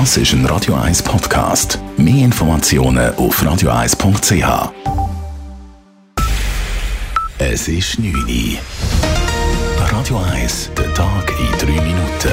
Das ist ein Radio 1 Podcast. Mehr Informationen auf radio1.ch. Es ist 9 Uhr. Radio 1, der Tag in 3 Minuten.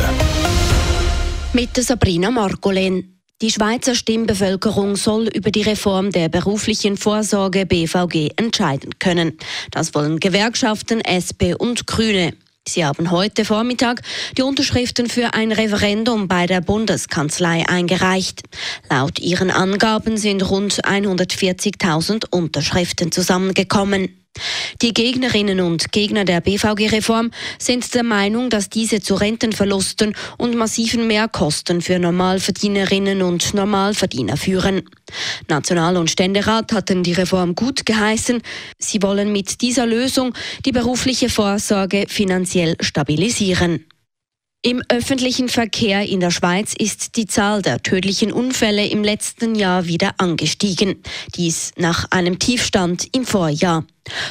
Mit Sabrina Margolen. Die Schweizer Stimmbevölkerung soll über die Reform der beruflichen Vorsorge BVG entscheiden können. Das wollen Gewerkschaften, SP und Grüne. Sie haben heute Vormittag die Unterschriften für ein Referendum bei der Bundeskanzlei eingereicht. Laut ihren Angaben sind rund 140.000 Unterschriften zusammengekommen. Die Gegnerinnen und Gegner der BVG-Reform sind der Meinung, dass diese zu Rentenverlusten und massiven Mehrkosten für Normalverdienerinnen und Normalverdiener führen. National- und Ständerat hatten die Reform gut geheißen. Sie wollen mit dieser Lösung die berufliche Vorsorge finanziell stabilisieren. Im öffentlichen Verkehr in der Schweiz ist die Zahl der tödlichen Unfälle im letzten Jahr wieder angestiegen. Dies nach einem Tiefstand im Vorjahr.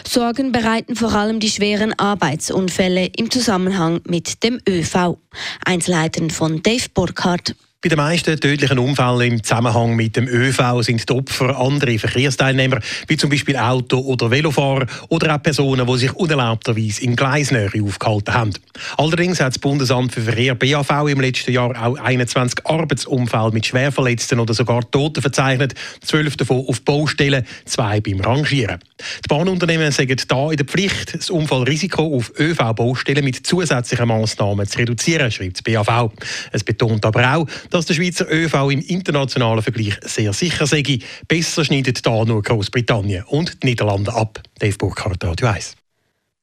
Sorgen bereiten vor allem die schweren Arbeitsunfälle im Zusammenhang mit dem ÖV. Einzelheiten von Dave Burkhardt. Bei den meisten tödlichen Unfällen im Zusammenhang mit dem ÖV sind die Opfer andere Verkehrsteilnehmer, wie zum Beispiel Auto- oder Velofahrer oder auch Personen, die sich unerlaubterweise in Gleisnähe aufgehalten haben. Allerdings hat das Bundesamt für Verkehr BAV im letzten Jahr auch 21 Arbeitsunfälle mit Schwerverletzten oder sogar Toten verzeichnet, zwölf davon auf Baustellen, zwei beim Rangieren. Die Bahnunternehmen sagen da in der Pflicht, das Unfallrisiko auf ÖV-Baustellen mit zusätzlichen Massnahmen zu reduzieren, schreibt das BAV. Es betont aber auch, dass der Schweizer ÖV im internationalen Vergleich sehr sicher sei. Besser schneidet da nur Großbritannien und die Niederlande ab. Dave Burkhardt, Radio 1.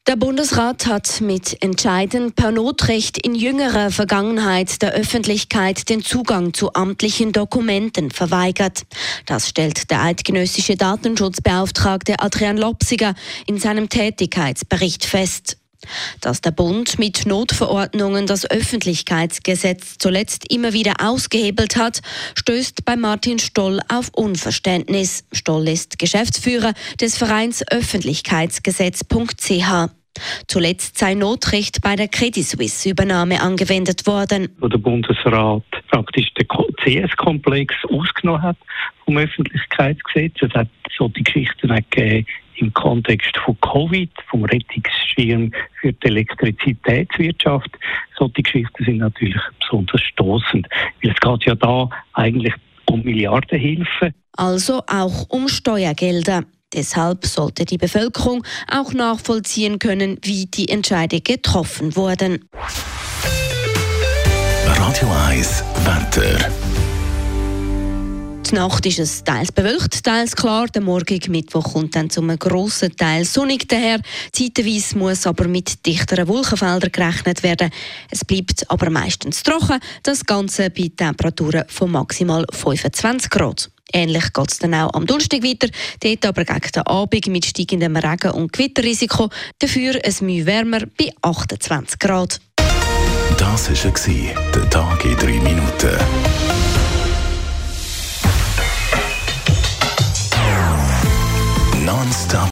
Der Bundesrat hat mit Entscheiden per Notrecht in jüngerer Vergangenheit der Öffentlichkeit den Zugang zu amtlichen Dokumenten verweigert. Das stellt der eidgenössische Datenschutzbeauftragte Adrian Lopsiger in seinem Tätigkeitsbericht fest. Dass der Bund mit Notverordnungen das Öffentlichkeitsgesetz zuletzt immer wieder ausgehebelt hat, stößt bei Martin Stoll auf Unverständnis. Stoll ist Geschäftsführer des Vereins Öffentlichkeitsgesetz.ch. Zuletzt sei Notrecht bei der Credit Suisse Übernahme angewendet worden. Wo der Bundesrat praktisch den CS-Komplex ausgenommen hat vom Öffentlichkeitsgesetz. Es hat so die Geschichten gegeben im Kontext von Covid, vom Rettungsschirm für die Elektrizitätswirtschaft. Solche Geschichten sind natürlich besonders stoßend, weil es geht ja da eigentlich um Milliardenhilfe. Also auch um Steuergelder. Deshalb sollte die Bevölkerung auch nachvollziehen können, wie die Entscheide getroffen wurden. Radio 1 Wetter. Die Nacht ist es teils bewölkt, teils klar. Der morgige Mittwoch kommt dann zum grossen Teil sonnig daher. Zeitweise muss aber mit dichteren Wolkenfeldern gerechnet werden. Es bleibt aber meistens trocken. Das Ganze bei Temperaturen von maximal 25 Grad. Ähnlich geht es dann auch am Donnerstag weiter. Dort aber gegen den Abend mit steigendem Regen- und Gewitterrisiko. Dafür ein Mühe wärmer bei 28 Grad. Das war der Tag in 3 Minuten. Nonstop.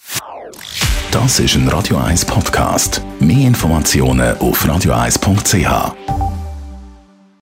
Das ist ein Radio 1 Podcast. Mehr Informationen auf radio1.ch.